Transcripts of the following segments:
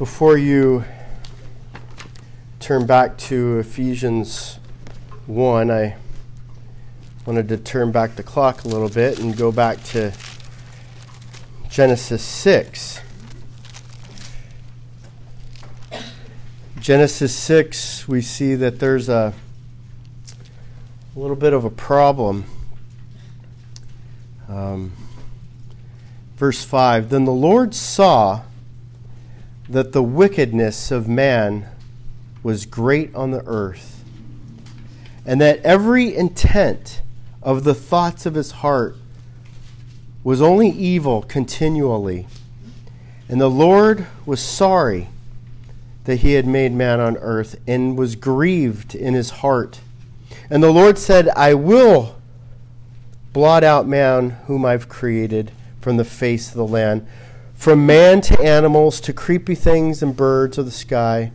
Before you turn back to Ephesians 1, I wanted to turn back the clock a little bit and go back to Genesis 6. Genesis 6, we see that there's a, a little bit of a problem. Um, verse 5 Then the Lord saw that the wickedness of man was great on the earth, and that every intent of the thoughts of his heart was only evil continually. And the Lord was sorry that he had made man on earth and was grieved in his heart. And the Lord said, I will blot out man whom I've created from the face of the land from man to animals to creepy things and birds of the sky.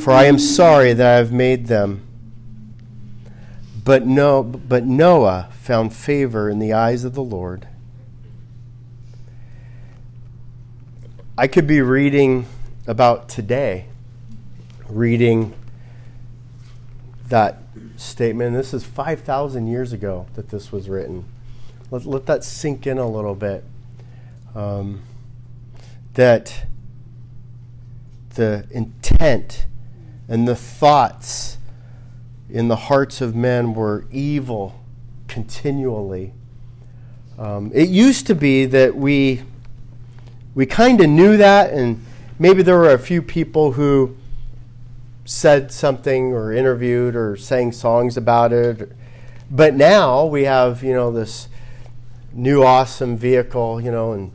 For I am sorry that I have made them. But, no, but Noah found favor in the eyes of the Lord. I could be reading about today, reading that statement. This is 5,000 years ago that this was written. Let, let that sink in a little bit um, that the intent and the thoughts in the hearts of men were evil continually. Um, it used to be that we we kind of knew that, and maybe there were a few people who said something or interviewed or sang songs about it. But now we have you know this new awesome vehicle, you know, and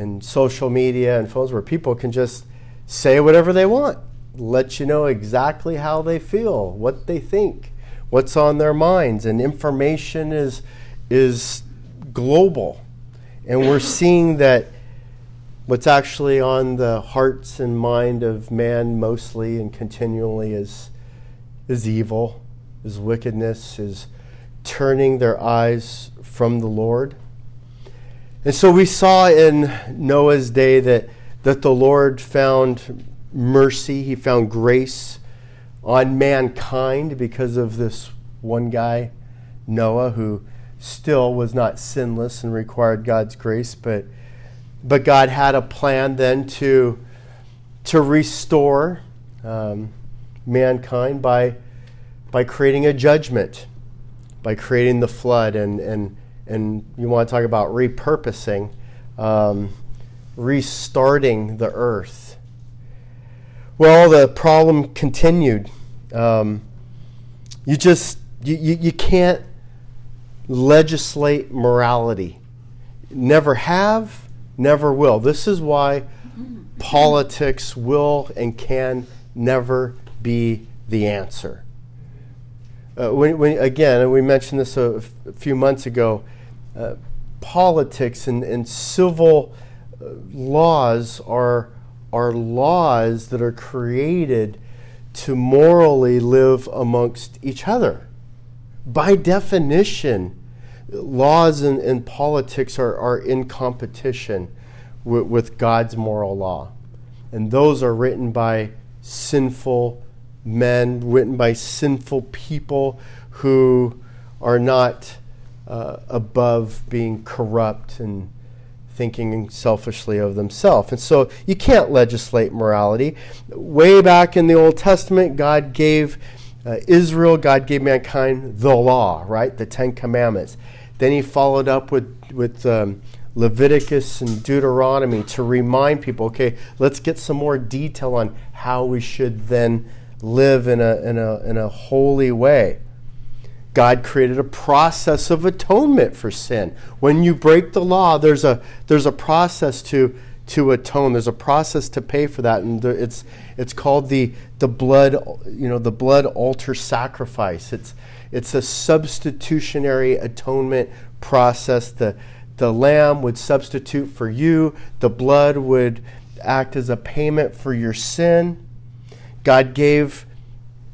and social media and phones where people can just say whatever they want, let you know exactly how they feel, what they think, what's on their minds, and information is is global. And we're seeing that what's actually on the hearts and mind of man mostly and continually is is evil, is wickedness, is turning their eyes from the Lord. And so we saw in Noah's day that, that the Lord found mercy, he found grace on mankind because of this one guy, Noah, who still was not sinless and required God's grace, but but God had a plan then to to restore um, mankind by by creating a judgment, by creating the flood and and and you want to talk about repurposing, um, restarting the earth. Well, the problem continued. Um, you just you, you, you can't legislate morality. Never have, never will. This is why politics will and can never be the answer. Uh, when, when, again, we mentioned this a, f- a few months ago. Uh, politics and, and civil uh, laws are, are laws that are created to morally live amongst each other. By definition, laws and, and politics are, are in competition with, with God's moral law. And those are written by sinful men, written by sinful people who are not uh, above being corrupt and thinking selfishly of themselves. And so you can't legislate morality. Way back in the Old Testament, God gave uh, Israel, God gave mankind the law, right? The Ten Commandments. Then he followed up with, with um, Leviticus and Deuteronomy to remind people okay, let's get some more detail on how we should then live in a, in a, in a holy way. God created a process of atonement for sin. When you break the law, there's a, there's a process to, to atone. There's a process to pay for that, and it's, it's called the, the blood, you know, the blood altar sacrifice. It's, it's a substitutionary atonement process. The, the lamb would substitute for you. The blood would act as a payment for your sin. God gave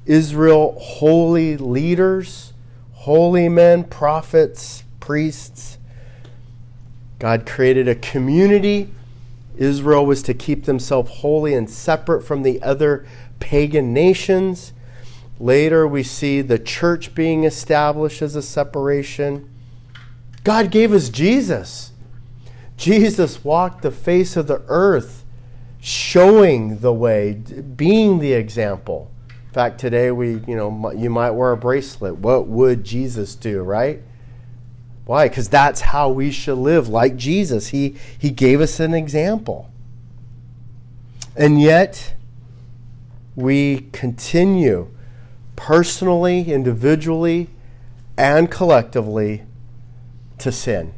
Israel holy leaders holy men, prophets, priests. God created a community Israel was to keep themselves holy and separate from the other pagan nations. Later, we see the church being established as a separation. God gave us Jesus. Jesus walked the face of the earth, showing the way, being the example. Fact, today we, you know, you might wear a bracelet. What would Jesus do, right? Why? Because that's how we should live, like Jesus. He, he gave us an example. And yet, we continue personally, individually, and collectively to sin.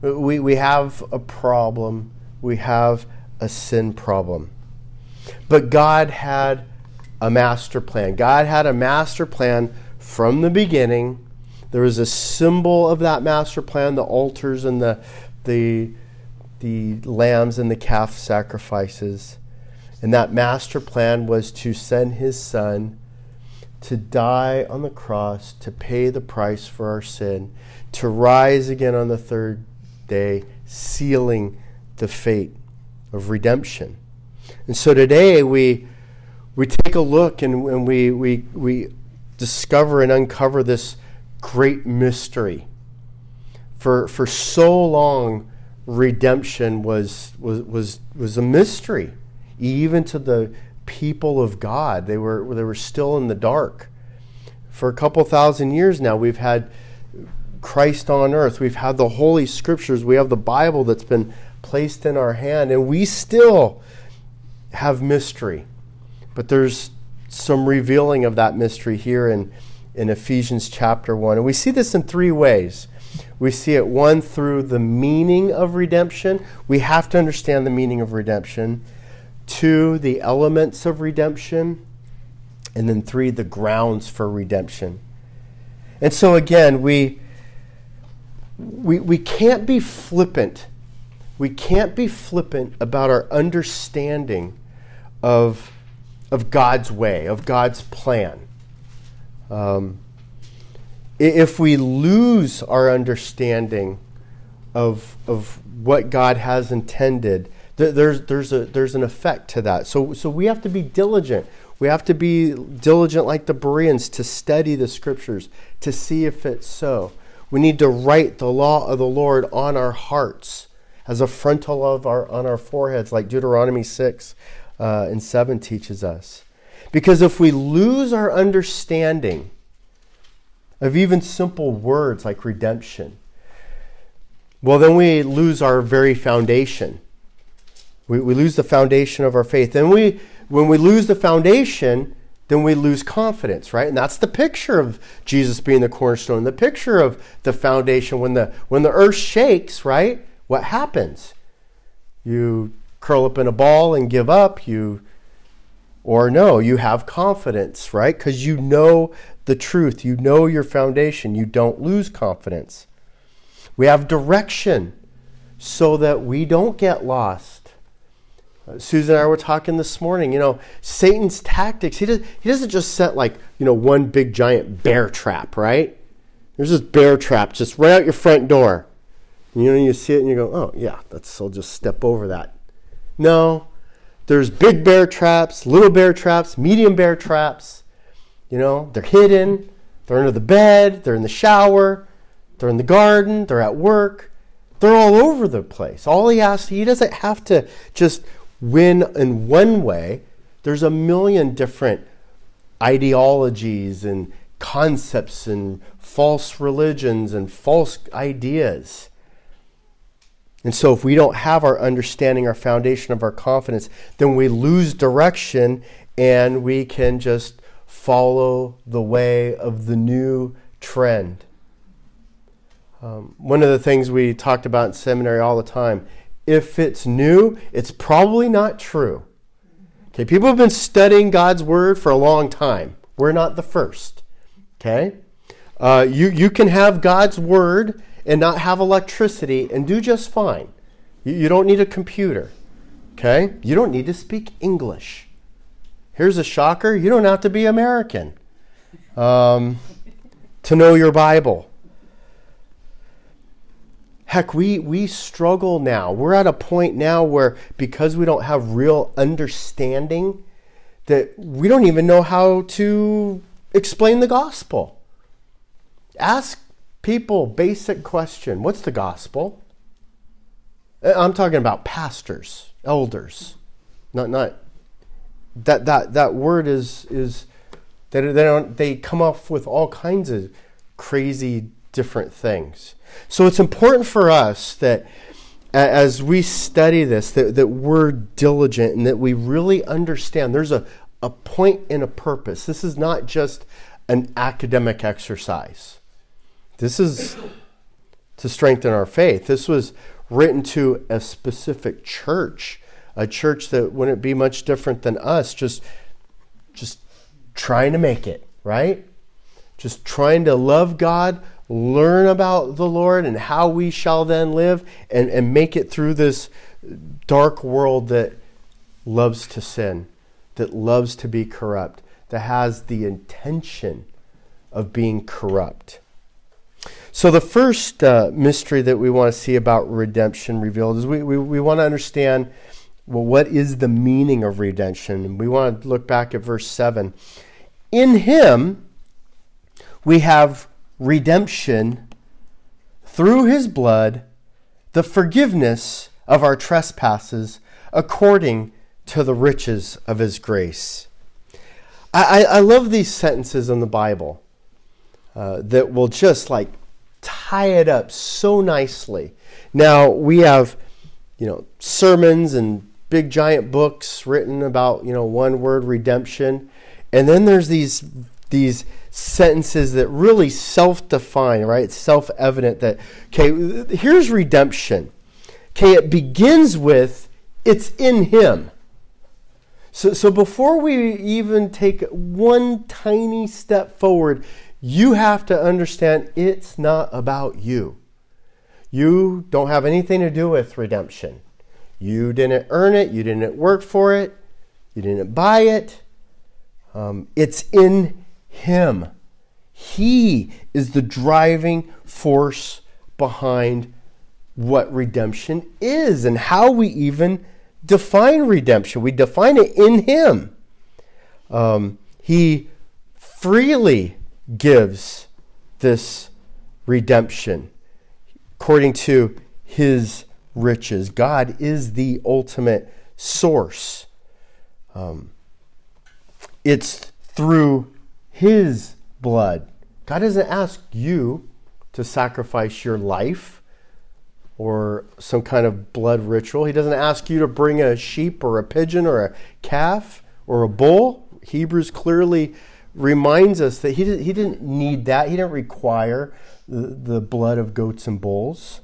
We, we have a problem. We have a sin problem. But God had a master plan. God had a master plan from the beginning. There was a symbol of that master plan, the altars and the, the, the lambs and the calf sacrifices. And that master plan was to send his son to die on the cross, to pay the price for our sin, to rise again on the third day, sealing the fate of redemption. And so today we, we take a look and, and we, we, we discover and uncover this great mystery. For, for so long, redemption was, was, was, was a mystery, even to the people of God. They were, they were still in the dark. For a couple thousand years now, we've had Christ on earth. We've had the Holy Scriptures. We have the Bible that's been placed in our hand, and we still have mystery. But there's some revealing of that mystery here in, in Ephesians chapter 1. And we see this in three ways. We see it, one, through the meaning of redemption. We have to understand the meaning of redemption. Two, the elements of redemption. And then three, the grounds for redemption. And so, again, we we, we can't be flippant. We can't be flippant about our understanding of, of God's way, of God's plan. Um, if we lose our understanding of, of what God has intended, there's, there's, a, there's an effect to that. So, so we have to be diligent. We have to be diligent like the Bereans to study the scriptures, to see if it's so. We need to write the law of the Lord on our hearts as a frontal of our on our foreheads, like Deuteronomy six uh, and seven teaches us. Because if we lose our understanding of even simple words like redemption, well, then we lose our very foundation. We, we lose the foundation of our faith. And we, when we lose the foundation, then we lose confidence, right? And that's the picture of Jesus being the cornerstone, the picture of the foundation. When the when the earth shakes, right? What happens? You curl up in a ball and give up. You or no, you have confidence, right? Because you know the truth. You know your foundation. You don't lose confidence. We have direction so that we don't get lost Susan and I were talking this morning. You know, Satan's tactics. He does. He doesn't just set like you know one big giant bear trap, right? There's this bear trap just right out your front door. You know, you see it and you go, oh yeah, that's. I'll just step over that. No, there's big bear traps, little bear traps, medium bear traps. You know, they're hidden. They're under the bed. They're in the shower. They're in the garden. They're at work. They're all over the place. All he has, he doesn't have to just win in one way, there's a million different ideologies and concepts and false religions and false ideas. And so, if we don't have our understanding, our foundation of our confidence, then we lose direction and we can just follow the way of the new trend. Um, one of the things we talked about in seminary all the time if it's new, it's probably not true. Okay, people have been studying God's word for a long time. We're not the first. Okay? Uh, you, you can have God's word and not have electricity and do just fine. You, you don't need a computer. Okay? You don't need to speak English. Here's a shocker you don't have to be American um, to know your Bible. Heck, we, we struggle now. We're at a point now where because we don't have real understanding, that we don't even know how to explain the gospel. Ask people basic question what's the gospel? Uh, I'm talking about pastors, elders. Not not that that that word is is they, they don't they come up with all kinds of crazy different things. So it's important for us that as we study this, that, that we're diligent and that we really understand there's a, a point and a purpose. This is not just an academic exercise. This is to strengthen our faith. This was written to a specific church, a church that wouldn't be much different than us, just just trying to make it, right? Just trying to love God, learn about the Lord and how we shall then live and, and make it through this dark world that loves to sin, that loves to be corrupt, that has the intention of being corrupt. So, the first uh, mystery that we want to see about redemption revealed is we, we, we want to understand well, what is the meaning of redemption? We want to look back at verse 7. In him, we have redemption through his blood, the forgiveness of our trespasses according to the riches of his grace. I, I, love these sentences in the Bible uh, that will just like tie it up so nicely. Now, we have, you know, sermons and big giant books written about, you know, one word redemption. And then there's these these sentences that really self-define, right? It's self-evident that okay, here's redemption. Okay, it begins with it's in him. So, so before we even take one tiny step forward, you have to understand it's not about you. You don't have anything to do with redemption. You didn't earn it, you didn't work for it, you didn't buy it. Um, it's in Him. He is the driving force behind what redemption is and how we even define redemption. We define it in Him. Um, he freely gives this redemption according to His riches. God is the ultimate source. Um, it's through His blood. God doesn't ask you to sacrifice your life or some kind of blood ritual. He doesn't ask you to bring a sheep or a pigeon or a calf or a bull. Hebrews clearly reminds us that he, did, he didn't need that. He didn't require the, the blood of goats and bulls.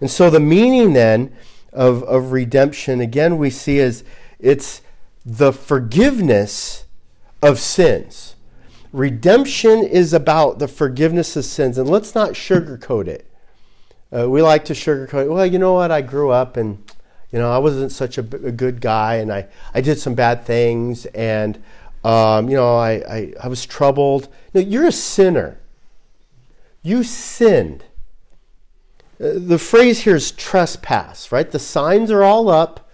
And so the meaning then of, of redemption, again, we see is it's the forgiveness of sins. Redemption is about the forgiveness of sins, and let's not sugarcoat it. Uh, we like to sugarcoat. Well, you know what? I grew up and you know I wasn't such a, a good guy, and I, I did some bad things, and um, you know I, I, I was troubled. No, you're a sinner. You sinned. Uh, the phrase here is trespass, right? The signs are all up.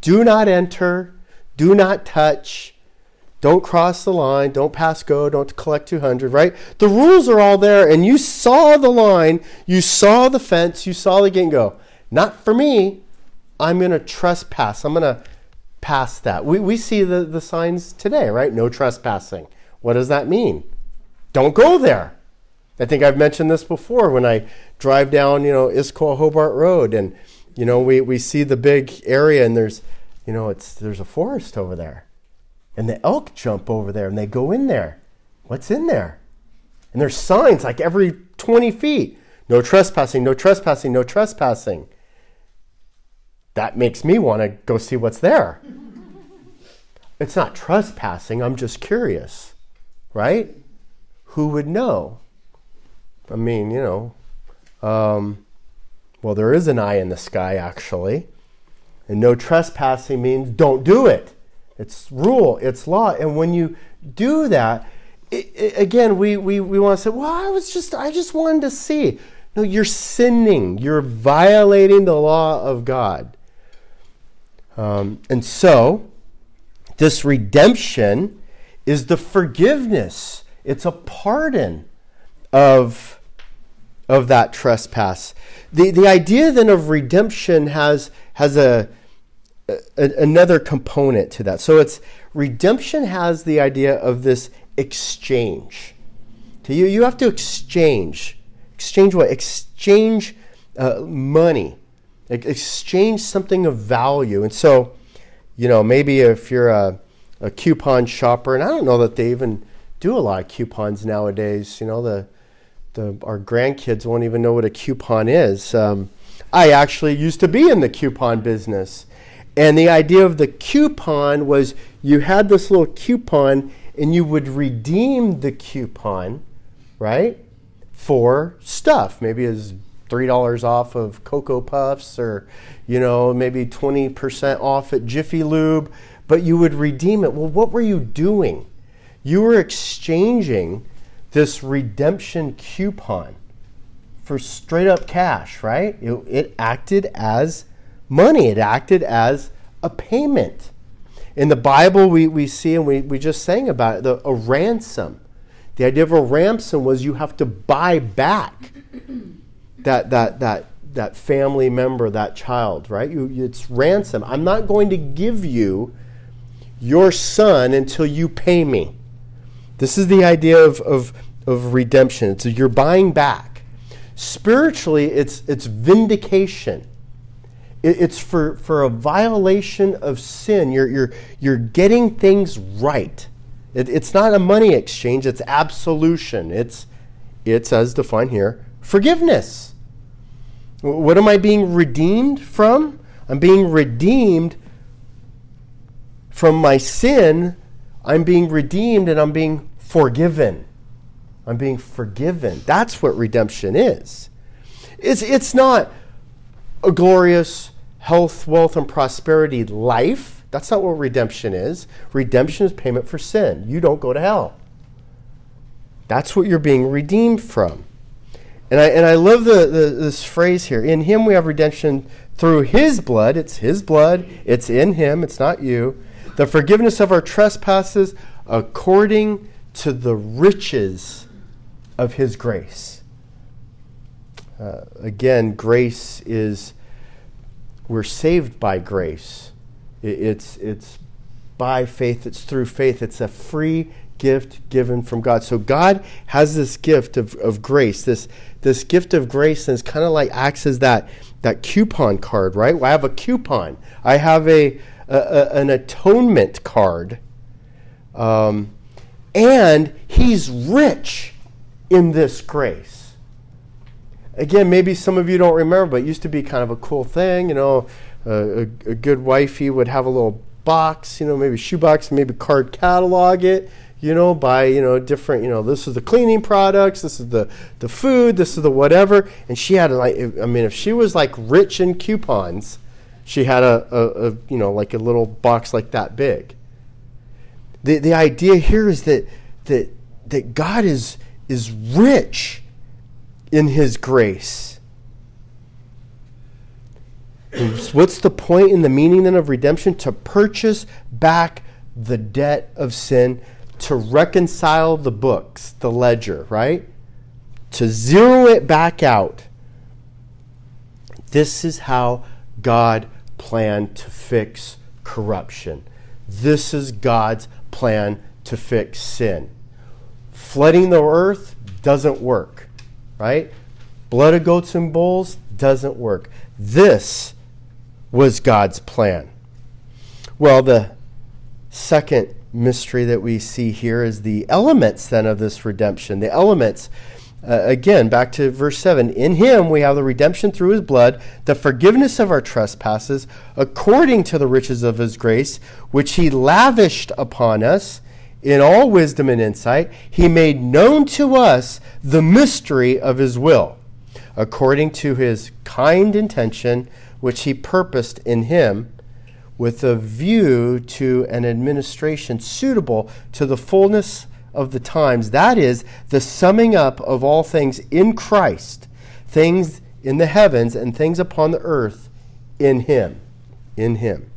Do not enter. Do not touch. Don't cross the line. Don't pass go. Don't collect 200, right? The rules are all there, and you saw the line. You saw the fence. You saw the gate go. Not for me. I'm going to trespass. I'm going to pass that. We, we see the, the signs today, right? No trespassing. What does that mean? Don't go there. I think I've mentioned this before when I drive down, you know, Issaquah Hobart Road and, you know, we, we see the big area and there's, you know, it's, there's a forest over there and the elk jump over there and they go in there. What's in there? And there's signs like every 20 feet no trespassing, no trespassing, no trespassing. That makes me want to go see what's there. it's not trespassing, I'm just curious, right? Who would know? I mean, you know, um, well, there is an eye in the sky, actually. And no trespassing means don't do it. It's rule, it's law. And when you do that, it, it, again, we, we, we want to say, well, I was just, I just wanted to see. No, you're sinning. You're violating the law of God. Um, and so, this redemption is the forgiveness, it's a pardon of, of that trespass. The, the idea then of redemption has, has a, a, another component to that. So it's redemption has the idea of this exchange. To you, you have to exchange. Exchange what? Exchange uh, money. Exchange something of value. And so, you know, maybe if you're a, a coupon shopper, and I don't know that they even do a lot of coupons nowadays. You know, the the our grandkids won't even know what a coupon is. Um, I actually used to be in the coupon business, and the idea of the coupon was you had this little coupon and you would redeem the coupon, right, for stuff. Maybe as three dollars off of Cocoa Puffs, or you know, maybe twenty percent off at Jiffy Lube. But you would redeem it. Well, what were you doing? You were exchanging this redemption coupon for straight up cash, right? It, it acted as money. It acted as a payment. In the Bible, we, we see, and we, we just sang about it, the, a ransom. The idea of a ransom was you have to buy back that, that, that, that family member, that child, right? You, it's ransom. I'm not going to give you your son until you pay me. This is the idea of, of, of redemption. So you're buying back. Spiritually, it's, it's vindication it's for, for a violation of sin. You're, you're, you're getting things right. It, it's not a money exchange, it's absolution. It's, it's, as defined here, forgiveness. What am I being redeemed from? I'm being redeemed from my sin. I'm being redeemed and I'm being forgiven. I'm being forgiven. That's what redemption is. It's, it's not a glorious health, wealth, and prosperity life. That's not what redemption is. Redemption is payment for sin. You don't go to hell. That's what you're being redeemed from. And I, and I love the, the, this phrase here. In him we have redemption through his blood. It's his blood. It's in him. It's not you. The forgiveness of our trespasses according to the riches of his grace. Uh, again, grace is we're saved by grace. It's, it's by faith, it's through faith. It's a free gift given from God. So God has this gift of, of grace, this, this gift of grace, and it's kind of like acts as that, that coupon card, right? I have a coupon, I have a, a, a an atonement card. Um, and he's rich in this grace again, maybe some of you don't remember, but it used to be kind of a cool thing. You know, a, a, good wifey would have a little box, you know, maybe shoebox, maybe card catalog it, you know, by, you know, different, you know, this is the cleaning products, this is the, the food, this is the whatever. And she had, like, I mean, if she was like rich in coupons, she had a, a, a you know, like a little box like that big. The, the idea here is that, that, that God is, is rich in His grace. What's the point in the meaning then of redemption? To purchase back the debt of sin, to reconcile the books, the ledger, right? To zero it back out. This is how God planned to fix corruption. This is God's plan to fix sin. Flooding the earth doesn't work right? Blood of goats and bulls doesn't work. This was God's plan. Well, the second mystery that we see here is the elements then of this redemption. The elements, uh, again, back to verse 7 In him we have the redemption through his blood, the forgiveness of our trespasses, according to the riches of his grace, which he lavished upon us in all wisdom and insight, he made known to us the mystery of his will, according to his kind intention, which he purposed in him, with a view to an administration suitable to the fullness of the times. That is, the summing up of all things in Christ, things in the heavens and things upon the earth in Him. In Him.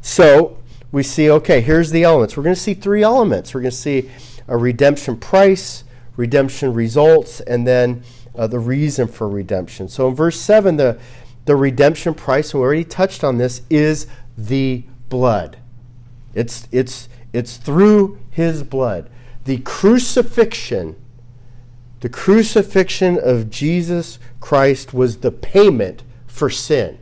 So we see, okay, here's the elements. We're going to see three elements. We're going to see a redemption price, redemption results, and then uh, the reason for redemption. So in verse 7, the, the redemption price, and we already touched on this, is the blood. It's, it's, it's through his blood. The crucifixion, the crucifixion of Jesus Christ was the payment for sin.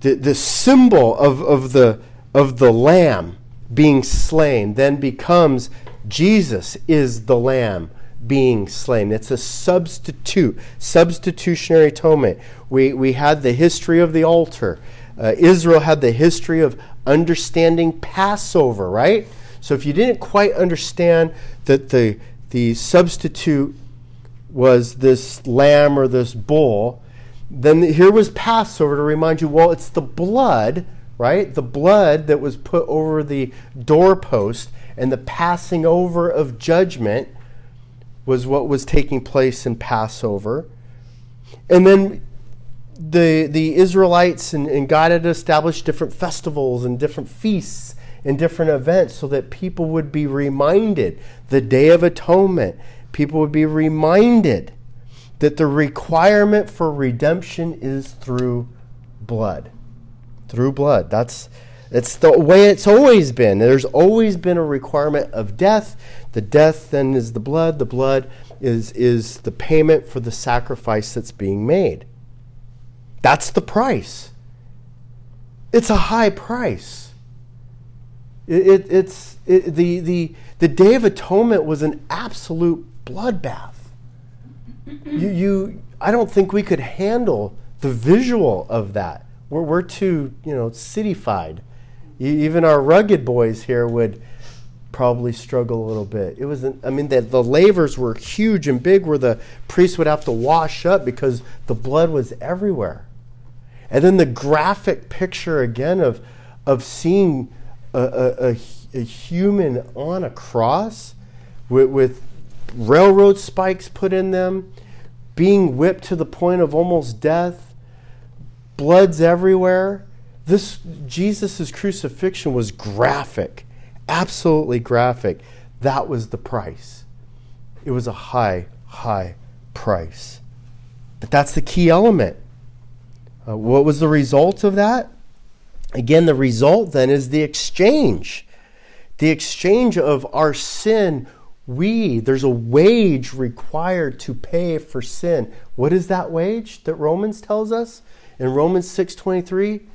The, the symbol of, of, the, of the lamb being slain then becomes Jesus is the lamb being slain. It's a substitute, substitutionary atonement. We, we had the history of the altar. Uh, Israel had the history of understanding Passover, right? So if you didn't quite understand that the, the substitute was this lamb or this bull, then here was Passover to remind you well, it's the blood, right? The blood that was put over the doorpost and the passing over of judgment was what was taking place in Passover. And then the, the Israelites and, and God had established different festivals and different feasts and different events so that people would be reminded the Day of Atonement. People would be reminded that the requirement for redemption is through blood. Through blood. That's it's the way it's always been. There's always been a requirement of death. The death then is the blood. The blood is, is the payment for the sacrifice that's being made. That's the price. It's a high price. It, it, it's it, the, the, the Day of Atonement was an absolute bloodbath. You, you, I don't think we could handle the visual of that. We're, we're too, you know, cityfied. Even our rugged boys here would probably struggle a little bit. It was, I mean, the, the lavers were huge and big where the priests would have to wash up because the blood was everywhere. And then the graphic picture again of, of seeing a, a, a, a human on a cross with, with railroad spikes put in them, being whipped to the point of almost death, blood's everywhere. This Jesus' crucifixion was graphic, absolutely graphic. That was the price. It was a high, high price. But that's the key element. Uh, what was the result of that? Again, the result then is the exchange. The exchange of our sin. We, there's a wage required to pay for sin. What is that wage that Romans tells us? In Romans 6:23,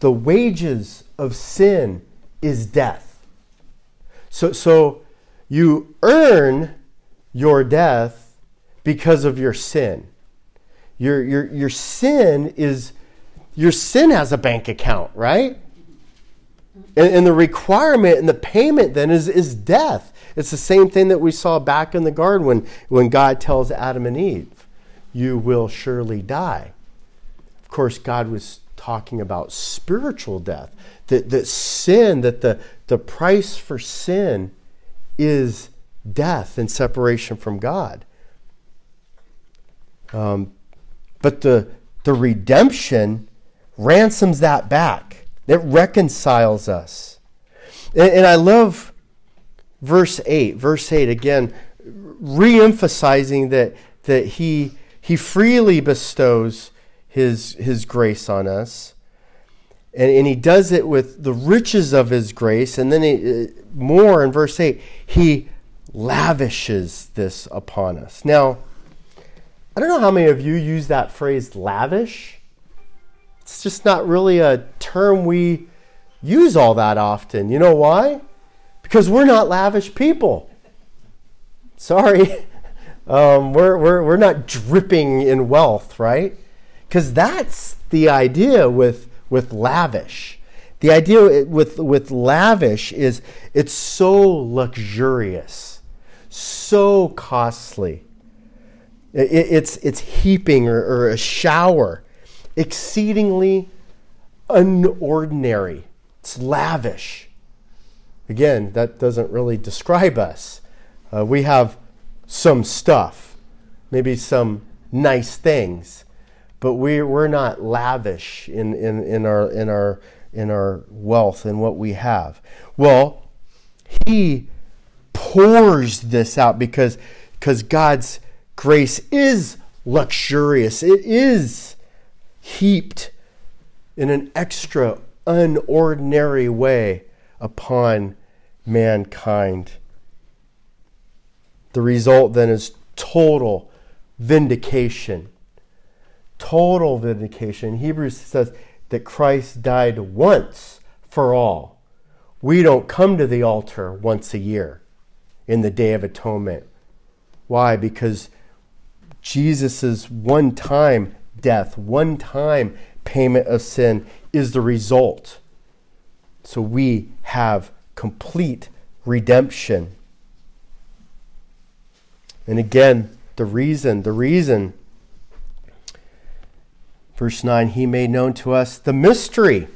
the wages of sin is death. So, so you earn your death because of your sin. Your, your, your sin is, your sin has a bank account, right? And, and the requirement and the payment then is, is death. It's the same thing that we saw back in the garden when, when God tells Adam and Eve, You will surely die. Of course, God was talking about spiritual death. That, that sin, that the, the price for sin is death and separation from God. Um, but the, the redemption ransoms that back, it reconciles us. And, and I love verse 8. Verse 8, again, re emphasizing that, that he, he freely bestows his, his grace on us. And, and he does it with the riches of his grace. And then he, more in verse 8, he lavishes this upon us. Now, I don't know how many of you use that phrase lavish. It's just not really a term we use all that often. You know why? Because we're not lavish people. Sorry. Um, we're, we're, we're not dripping in wealth, right? Because that's the idea with, with lavish. The idea with, with lavish is it's so luxurious, so costly. It, it's, it's heaping or, or a shower, exceedingly unordinary. It's lavish. Again, that doesn't really describe us. Uh, we have some stuff, maybe some nice things, but we, we're not lavish in, in, in, our, in, our, in our wealth and what we have. Well, He pours this out because because God's grace is luxurious. It is heaped in an extra unordinary way upon mankind. The result then is total vindication. Total vindication. Hebrews says that Christ died once for all. We don't come to the altar once a year in the Day of Atonement. Why? Because Jesus' one time death, one time payment of sin is the result. So we have complete redemption. And again, the reason, the reason, verse 9, he made known to us the mystery.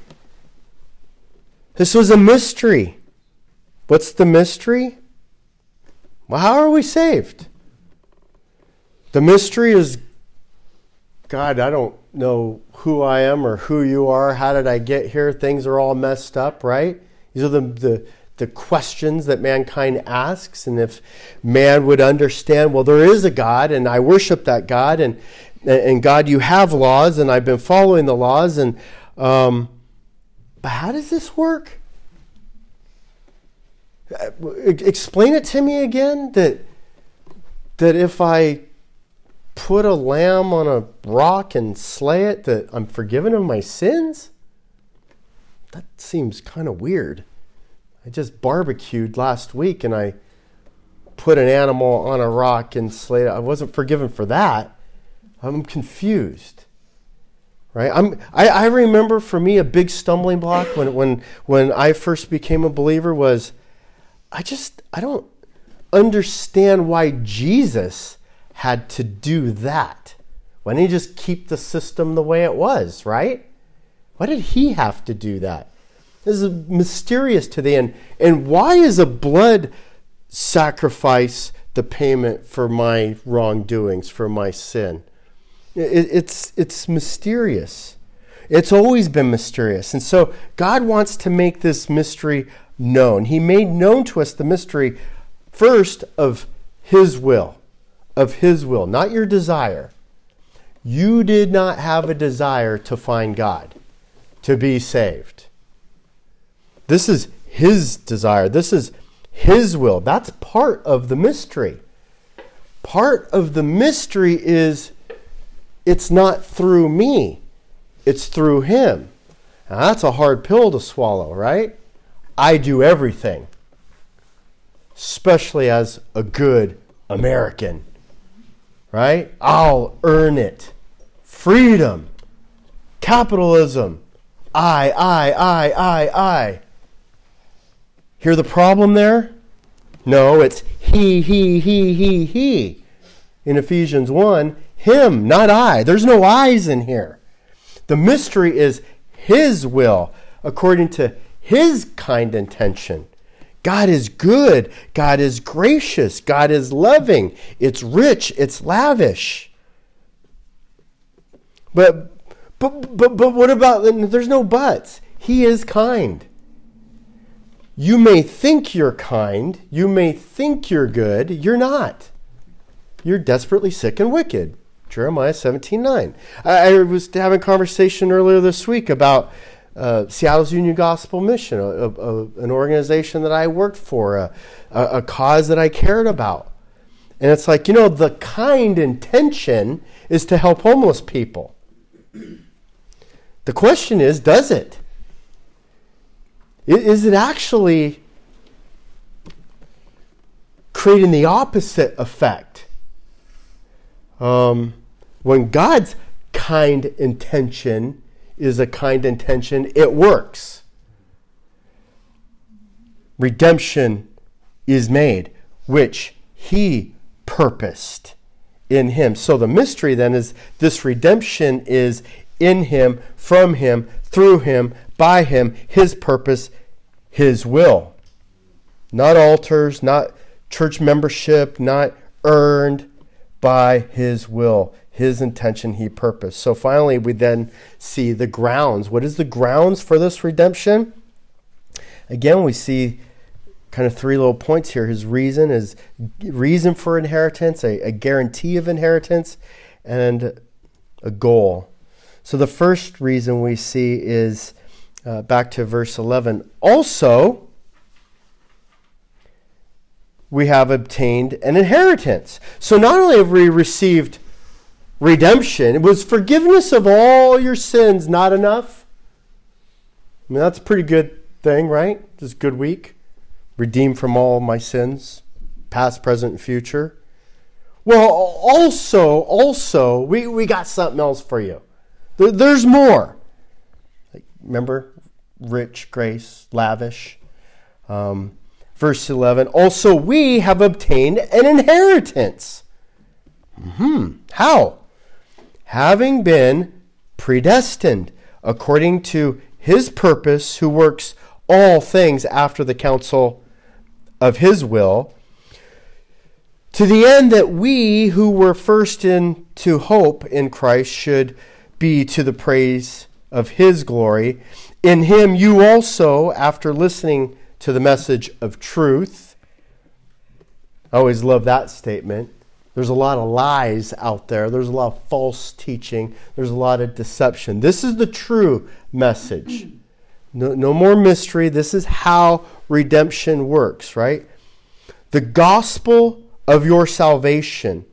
This was a mystery. What's the mystery? Well, how are we saved? The mystery is God, I don't know who I am or who you are. How did I get here? Things are all messed up, right? These are the, the, the questions that mankind asks. And if man would understand, well, there is a God and I worship that God, and, and God, you have laws, and I've been following the laws, and um, but how does this work? Uh, explain it to me again that that if I put a lamb on a rock and slay it, that I'm forgiven of my sins? That seems kind of weird. I just barbecued last week and I put an animal on a rock and slayed it. I wasn't forgiven for that. I'm confused. Right? I'm, I, I remember for me a big stumbling block when, when, when I first became a believer was I just, I don't understand why Jesus had to do that. Why didn't he just keep the system the way it was, right? Why did he have to do that? This is mysterious to the end. And why is a blood sacrifice the payment for my wrongdoings, for my sin? It's, it's mysterious. It's always been mysterious. And so God wants to make this mystery known. He made known to us the mystery first of His will of His will, not your desire. You did not have a desire to find God, to be saved. This is His desire. This is His will. That's part of the mystery. Part of the mystery is it's not through me, it's through Him. Now, that's a hard pill to swallow, right? I do everything, especially as a good American right? I'll earn it. Freedom, capitalism, I, I, I, I, I. Hear the problem there? No, it's he, he, he, he, he. In Ephesians 1, him, not I. There's no I's in here. The mystery is his will according to his kind intention. God is good. God is gracious. God is loving. It's rich. It's lavish. But, but, but, but what about, there's no buts. He is kind. You may think you're kind. You may think you're good. You're not. You're desperately sick and wicked. Jeremiah 17 9. I, I was having a conversation earlier this week about uh, Seattle's Union Gospel Mission, a, a, an organization that I worked for, a, a cause that I cared about. And it's like, you know, the kind intention is to help homeless people. The question is, does it? Is it actually creating the opposite effect? Um, when God's kind intention is a kind intention, it works. Redemption is made, which he purposed in him. So the mystery then is this redemption is in him, from him, through him, by him, his purpose, his will. Not altars, not church membership, not earned, by his will, his intention, he purposed. So finally, we then see the grounds. What is the grounds for this redemption? Again, we see kind of three little points here. His reason is reason for inheritance, a, a guarantee of inheritance, and a goal. So the first reason we see is uh, back to verse 11. Also, we have obtained an inheritance. So not only have we received redemption, was forgiveness of all your sins not enough? I mean, that's a pretty good thing, right? Just good week redeemed from all my sins, past, present, and future. Well, also, also, we, we got something else for you. There, there's more. Like, remember, rich, grace, lavish. Um, verse 11, also we have obtained an inheritance. Hmm. How? Having been predestined according to his purpose, who works all things after the counsel of his will, to the end that we who were first in to hope in Christ should be to the praise of his glory. In him you also, after listening to the message of truth, I always love that statement. There's a lot of lies out there. There's a lot of false teaching. There's a lot of deception. This is the true message. No, no more mystery. This is how redemption works, right? The gospel of your salvation,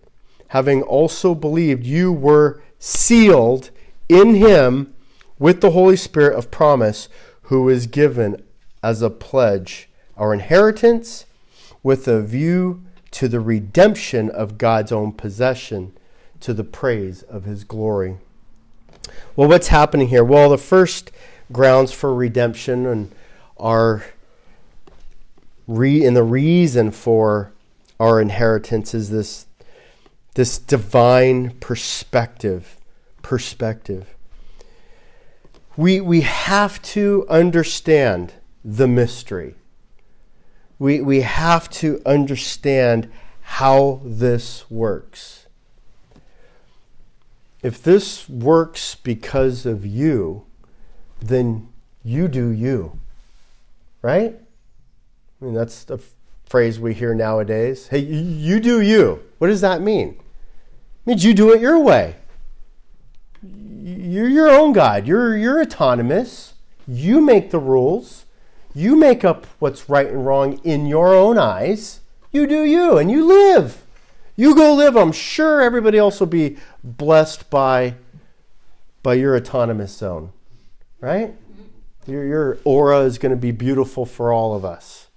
having also believed, you were sealed in him with the Holy Spirit of promise, who is given as a pledge, our inheritance with a view to the redemption of God's own possession to the praise of his glory. Well, what's happening here? Well, the first grounds for redemption and our re and the reason for our inheritance is this this divine perspective perspective we we have to understand the mystery we we have to understand how this works if this works because of you then you do you. Right? I mean, that's the phrase we hear nowadays. Hey, you do you. What does that mean? It means you do it your way. You're your own God. You're, you're autonomous. You make the rules. You make up what's right and wrong in your own eyes. You do you, and you live. You go live. I'm sure everybody else will be blessed by, by your autonomous zone right? Your, your aura is going to be beautiful for all of us.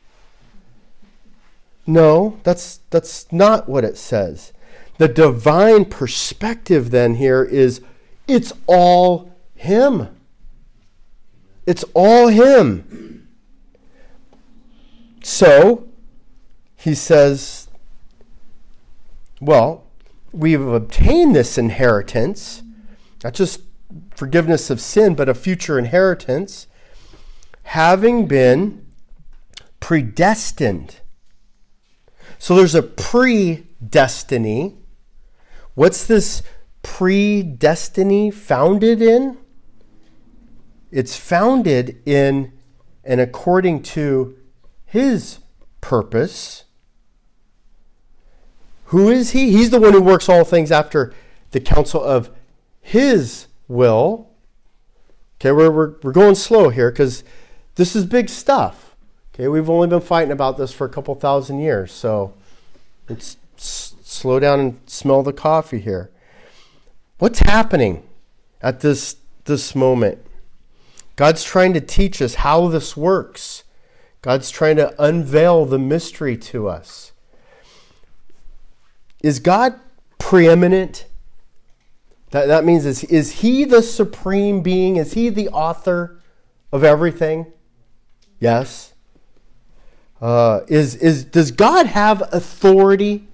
No, that's, that's not what it says. The divine perspective then here is it's all Him. It's all Him. So, he says, well, we've obtained this inheritance, not just forgiveness of sin, but a future inheritance, having been predestined. So there's a predestiny. What's this predestiny founded in? It's founded in and according to his purpose. Who is he? He's the one who works all things after the counsel of his will. Okay, we're, we're, we're going slow here because this is big stuff. Okay, we've only been fighting about this for a couple thousand years, so let's s- slow down and smell the coffee here. What's happening at this this moment? God's trying to teach us how this works. God's trying to unveil the mystery to us. Is God preeminent that, that means is, is he the supreme being? Is he the author of everything? Yes. Uh, is, is, does God have authority?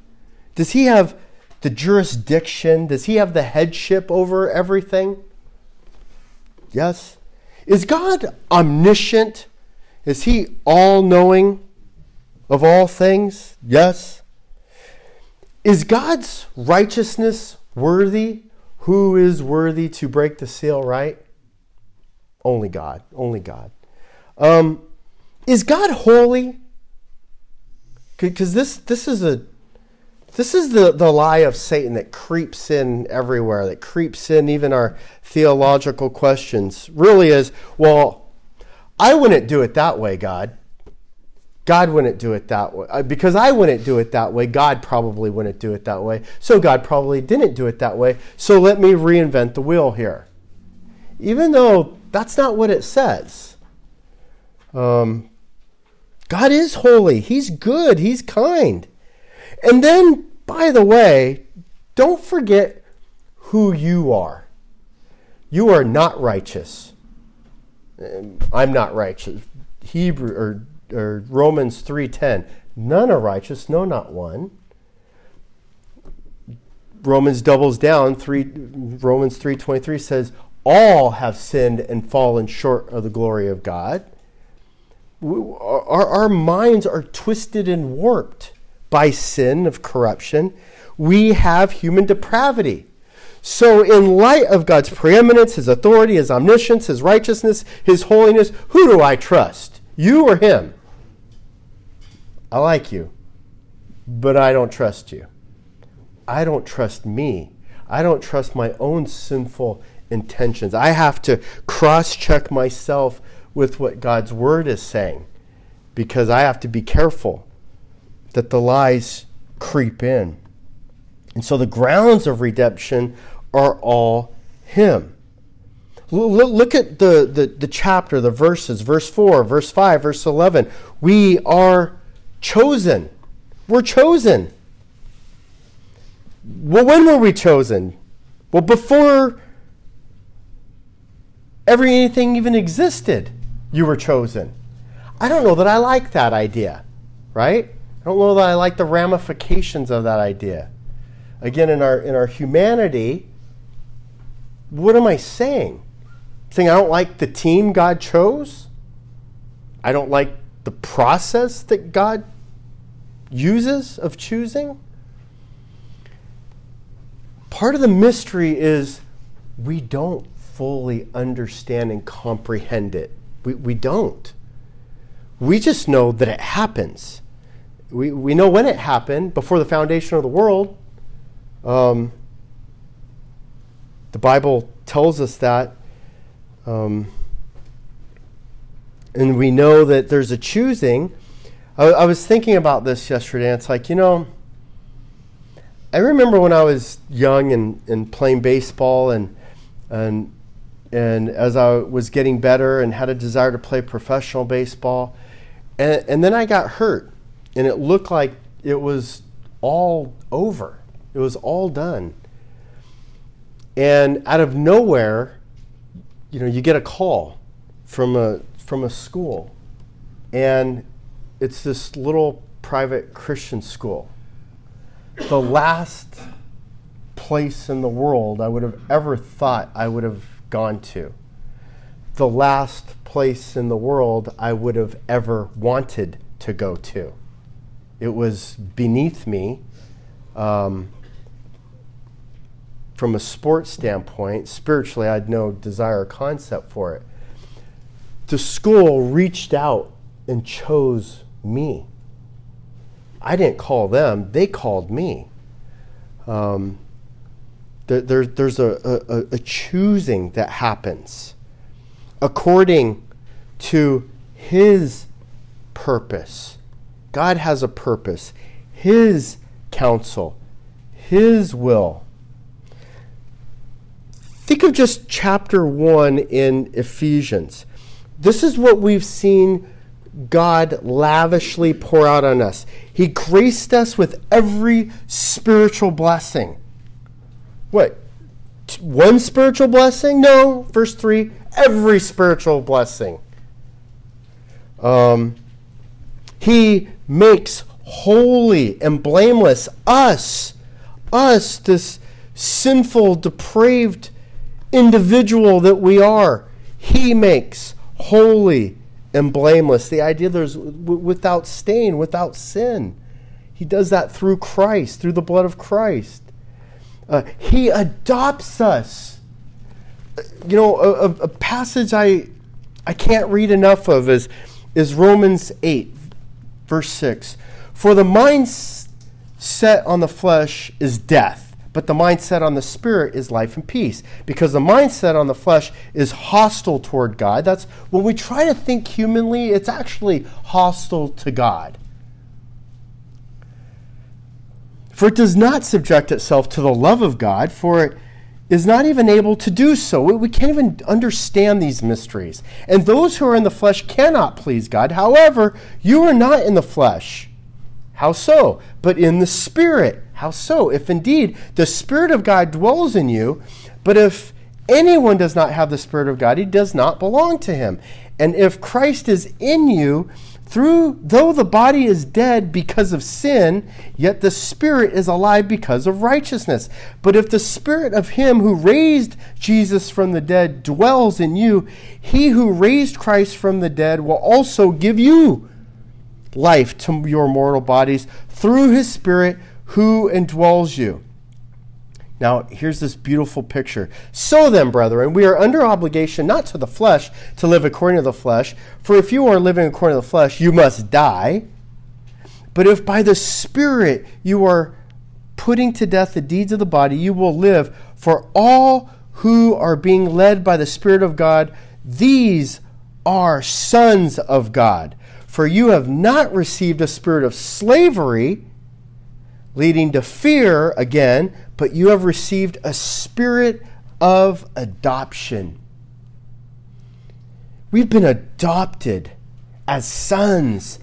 Does he have the jurisdiction? Does he have the headship over everything? Yes. Is God omniscient? Is he all knowing of all things? Yes. Is God's righteousness worthy? Who is worthy to break the seal, right? Only God. Only God. Um, is God holy? Because this this is a this is the, the lie of Satan that creeps in everywhere, that creeps in even our theological questions. Really is, well, I wouldn't do it that way, God. God wouldn't do it that way. Because I wouldn't do it that way, God probably wouldn't do it that way. So God probably didn't do it that way. So let me reinvent the wheel here. Even though that's not what it says. Um, God is holy, He's good, He's kind. And then, by the way, don't forget who you are. You are not righteous. Um, I'm not righteous. Hebrew or, or Romans 3:10. None are righteous, no not one. Romans doubles down, 3 Romans 3:23 says all have sinned and fallen short of the glory of God. Our, our minds are twisted and warped by sin of corruption. We have human depravity. So, in light of God's preeminence, His authority, His omniscience, His righteousness, His holiness, who do I trust? You or Him? I like you, but I don't trust you. I don't trust me. I don't trust my own sinful intentions. I have to cross check myself with what God's Word is saying because I have to be careful that the lies creep in. And so the grounds of redemption are all Him. Look at the, the, the, chapter, the verses, verse 4, verse 5, verse 11. We are chosen. We're chosen. Well, when were we chosen? Well, before every anything even existed, you were chosen. I don't know that I like that idea, right? I don't know that I like the ramifications of that idea. Again, in our in our humanity, what am I saying? Saying I don't like the team God chose? I don't like the process that God uses of choosing? Part of the mystery is we don't fully understand and comprehend it. We, we don't. We just know that it happens. We, we know when it happened, before the foundation of the world. Um, the Bible tells us that. Um, and we know that there's a choosing. I, I was thinking about this yesterday. and It's like, you know, I remember when I was young and, and playing baseball and, and and as I was getting better and had a desire to play professional baseball, and, and then I got hurt, and it looked like it was all over. It was all done. And out of nowhere, you know, you get a call from a from a school, and it's this little private Christian school. The last place in the world I would have ever thought I would have gone to. The last place in the world I would have ever wanted to go to. It was beneath me. Um, from a sports standpoint, spiritually, I had no desire or concept for it. The school reached out and chose me. I didn't call them, they called me. Um, there, there's a, a, a choosing that happens according to His purpose. God has a purpose, His counsel, His will. Think of just chapter 1 in Ephesians. This is what we've seen God lavishly pour out on us. He graced us with every spiritual blessing. What? One spiritual blessing? No. Verse 3 every spiritual blessing. Um, he makes holy and blameless us, us, this sinful, depraved individual that we are. He makes holy and blameless. The idea there's without stain, without sin. He does that through Christ, through the blood of Christ. Uh, he adopts us. You know, a, a, passage I, I can't read enough of is, is Romans 8, verse 6. For the mind set on the flesh is death, but the mindset on the spirit is life and peace. Because the mindset on the flesh is hostile toward God. That's when we try to think humanly, it's actually hostile to God. For it does not subject itself to the love of God, for it is not even able to do so. We can't even understand these mysteries. And those who are in the flesh cannot please God. However, you are not in the flesh. How so? But in the Spirit. How so? If indeed the Spirit of God dwells in you, but if anyone does not have the Spirit of God, he does not belong to him. And if Christ is in you, through though the body is dead because of sin, yet the spirit is alive because of righteousness. But if the spirit of him who raised Jesus from the dead dwells in you, he who raised Christ from the dead will also give you life to your mortal bodies through his spirit who indwells you. Now, here's this beautiful picture. So then, brethren, we are under obligation not to the flesh to live according to the flesh, for if you are living according to the flesh, you must die. But if by the Spirit you are putting to death the deeds of the body, you will live. For all who are being led by the Spirit of God, these are sons of God. For you have not received a spirit of slavery leading to fear again, but you have received a spirit of adoption. We've been adopted as sons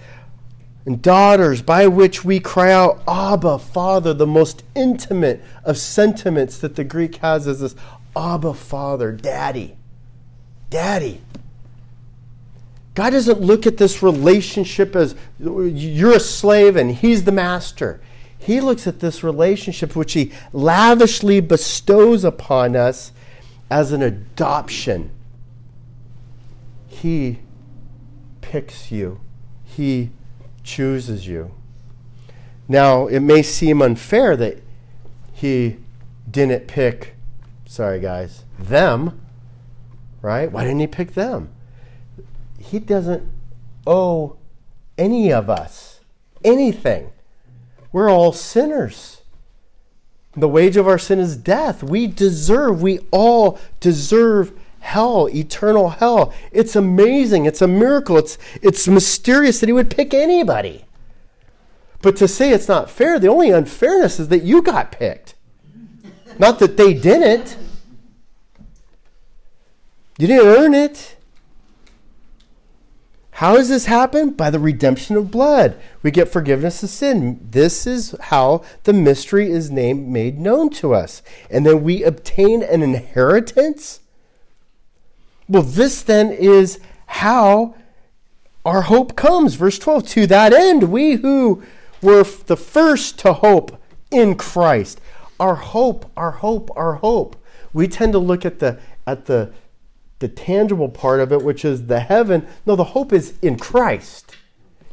and daughters by which we cry out, Abba, Father, the most intimate of sentiments that the Greek has is this Abba, Father, Daddy. Daddy. God doesn't look at this relationship as you're a slave and he's the master. He looks at this relationship which he lavishly bestows upon us as an adoption. He picks you, he chooses you. Now, it may seem unfair that he didn't pick, sorry guys, them, right? Why didn't he pick them? He doesn't owe any of us anything. We're all sinners. The wage of our sin is death. We deserve, we all deserve hell, eternal hell. It's amazing. It's a miracle. It's, it's mysterious that he would pick anybody. But to say it's not fair, the only unfairness is that you got picked. Not that they didn't. You didn't earn it. How does this happen? By the redemption of blood. We get forgiveness of sin. This is how the mystery is named made known to us. And then we obtain an inheritance. Well, this then is how our hope comes. Verse 12 To that end, we who were the first to hope in Christ. Our hope, our hope, our hope. We tend to look at the at the the tangible part of it, which is the heaven. No, the hope is in Christ.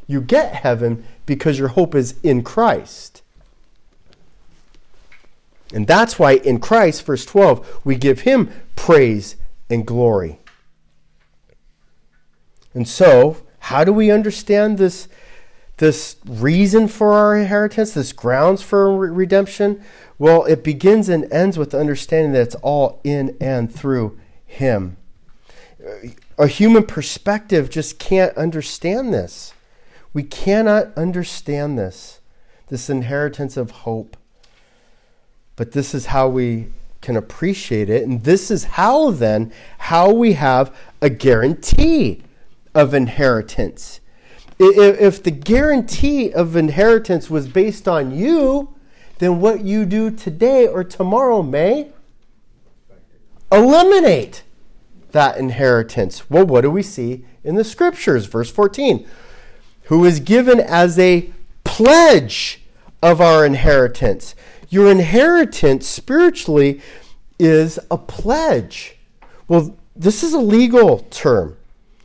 You get heaven because your hope is in Christ. And that's why in Christ, verse 12, we give him praise and glory. And so, how do we understand this, this reason for our inheritance, this grounds for redemption? Well, it begins and ends with understanding that it's all in and through him a human perspective just can't understand this. We cannot understand this, this inheritance of hope. But this is how we can appreciate it. And this is how, then, how we have a guarantee of inheritance. If the guarantee of inheritance was based on you, then what you do today or tomorrow may eliminate that inheritance? Well, what do we see in the scriptures? Verse 14 Who is given as a pledge of our inheritance. Your inheritance spiritually is a pledge. Well, this is a legal term.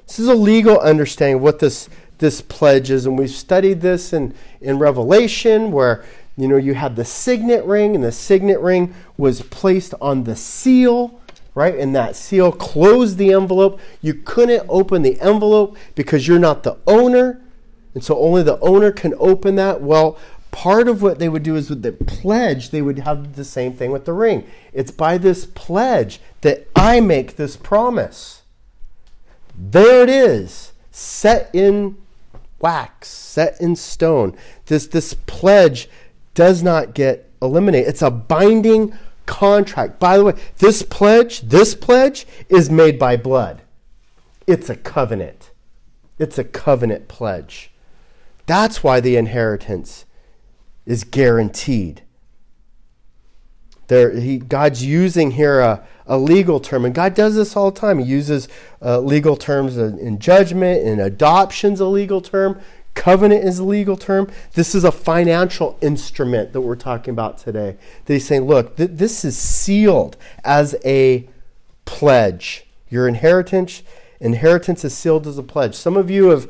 This is a legal understanding of what this, this pledge is. And we've studied this in, in Revelation where you know you had the signet ring, and the signet ring was placed on the seal right? And that seal closed the envelope. You couldn't open the envelope because you're not the owner. And so only the owner can open that. Well, part of what they would do is with the pledge, they would have the same thing with the ring. It's by this pledge that I make this promise. There it is, set in wax, set in stone. This, this pledge does not get eliminated. It's a binding contract. By the way, this pledge, this pledge is made by blood. It's a covenant. It's a covenant pledge. That's why the inheritance is guaranteed. There, he, God's using here a, a legal term, and God does this all the time. He uses uh, legal terms in, in judgment, and adoption's a legal term. Covenant is a legal term. This is a financial instrument that we're talking about today. That he's saying, look, th- this is sealed as a pledge. Your inheritance, inheritance is sealed as a pledge. Some of you have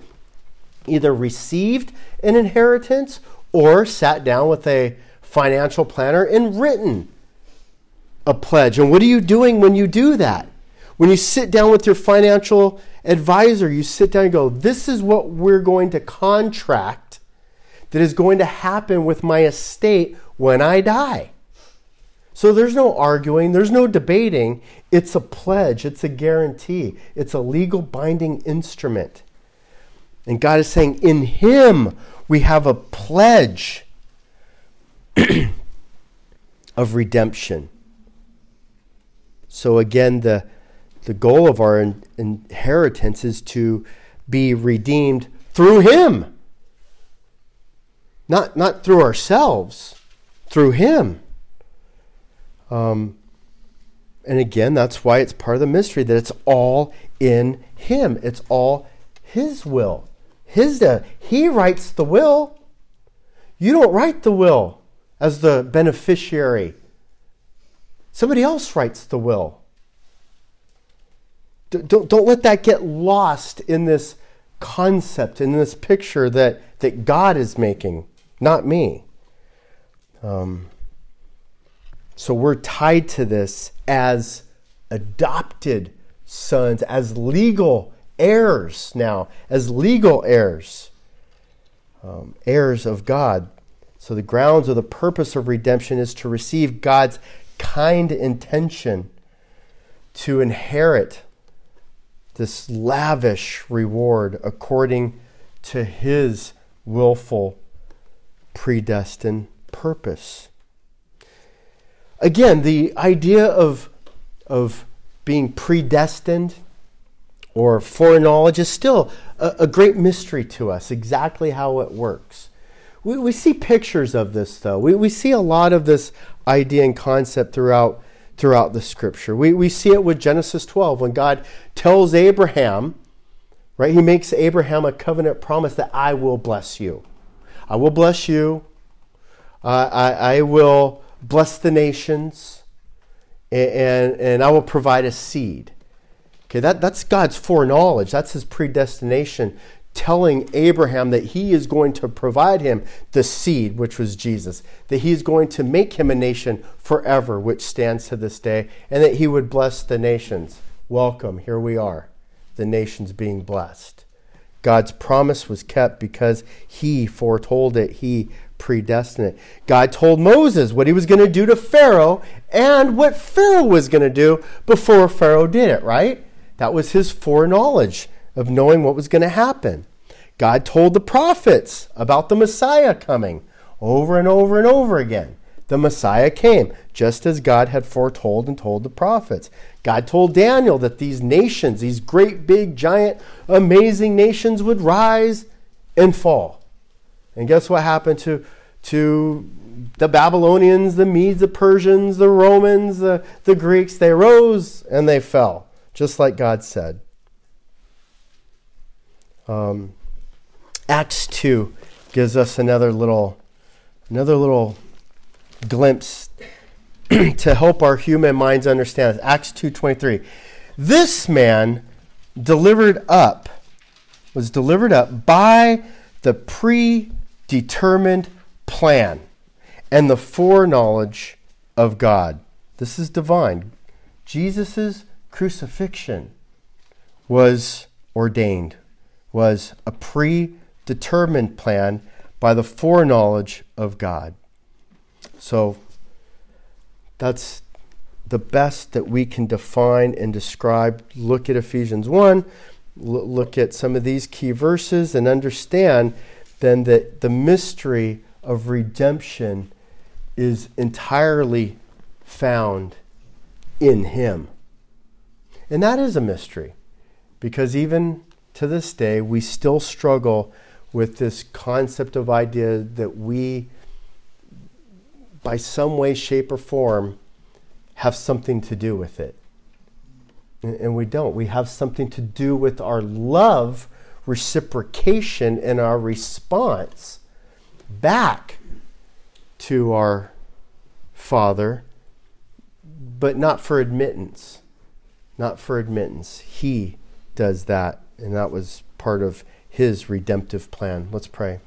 either received an inheritance or sat down with a financial planner and written a pledge. And what are you doing when you do that? When you sit down with your financial advisor, you sit down and go, This is what we're going to contract that is going to happen with my estate when I die. So there's no arguing, there's no debating. It's a pledge, it's a guarantee, it's a legal binding instrument. And God is saying, In Him we have a pledge of redemption. So again, the the goal of our in, inheritance is to be redeemed through him. Not not through ourselves through him. Um, and again that's why it's part of the mystery that it's all in him. It's all his will. His uh, he writes the will. You don't write the will as the beneficiary. Somebody else writes the will don't, don't let that get lost in this concept, in this picture that, that God is making, not me. Um, so we're tied to this as adopted sons, as legal heirs now, as legal heirs, um, heirs of God. So the grounds or the purpose of redemption is to receive God's kind intention to inherit this lavish reward according to his willful, predestined purpose. Again, the idea of, of being predestined or foreknowledge is still a, a, great mystery to us, exactly how it works. We, we see pictures of this, though. We, we see a lot of this idea and concept throughout throughout the scripture. We, we see it with Genesis 12 when God tells Abraham, right? He makes Abraham a covenant promise that I will bless you. I will bless you. Uh, I, I will bless the nations and, and, and I will provide a seed. Okay, that, that's God's foreknowledge. That's his predestination telling Abraham that he is going to provide him the seed, which was Jesus, that he is going to make him a nation forever, which stands to this day, and that he would bless the nations. Welcome, here we are, the nations being blessed. God's promise was kept because he foretold it, he predestined it. God told Moses what he was going to do to Pharaoh and what Pharaoh was going to do before Pharaoh did it, right? That was his foreknowledge of knowing what was going to happen. God told the prophets about the Messiah coming over and over and over again. The Messiah came, just as God had foretold and told the prophets. God told Daniel that these nations, these great, big, giant, amazing nations, would rise and fall. And guess what happened to, to the Babylonians, the Medes, the Persians, the Romans, the, the Greeks? They rose and they fell, just like God said. Um, Acts 2 gives us another little another little glimpse to help our human minds understand. Acts 2:23. This man delivered up was delivered up by the predetermined plan and the foreknowledge of God. This is divine. Jesus' crucifixion was ordained, was a predetermined plan by the foreknowledge of God. So that's the best that we can define and describe. Look at Ephesians 1, look at some of these key verses, and understand then that the mystery of redemption is entirely found in Him. And that is a mystery because even to this day, we still struggle with this concept of idea that we, by some way, shape, or form, have something to do with it. And we don't. We have something to do with our love, reciprocation, and our response back to our Father, but not for admittance. Not for admittance. He does that, and that was part of his redemptive plan. Let's pray.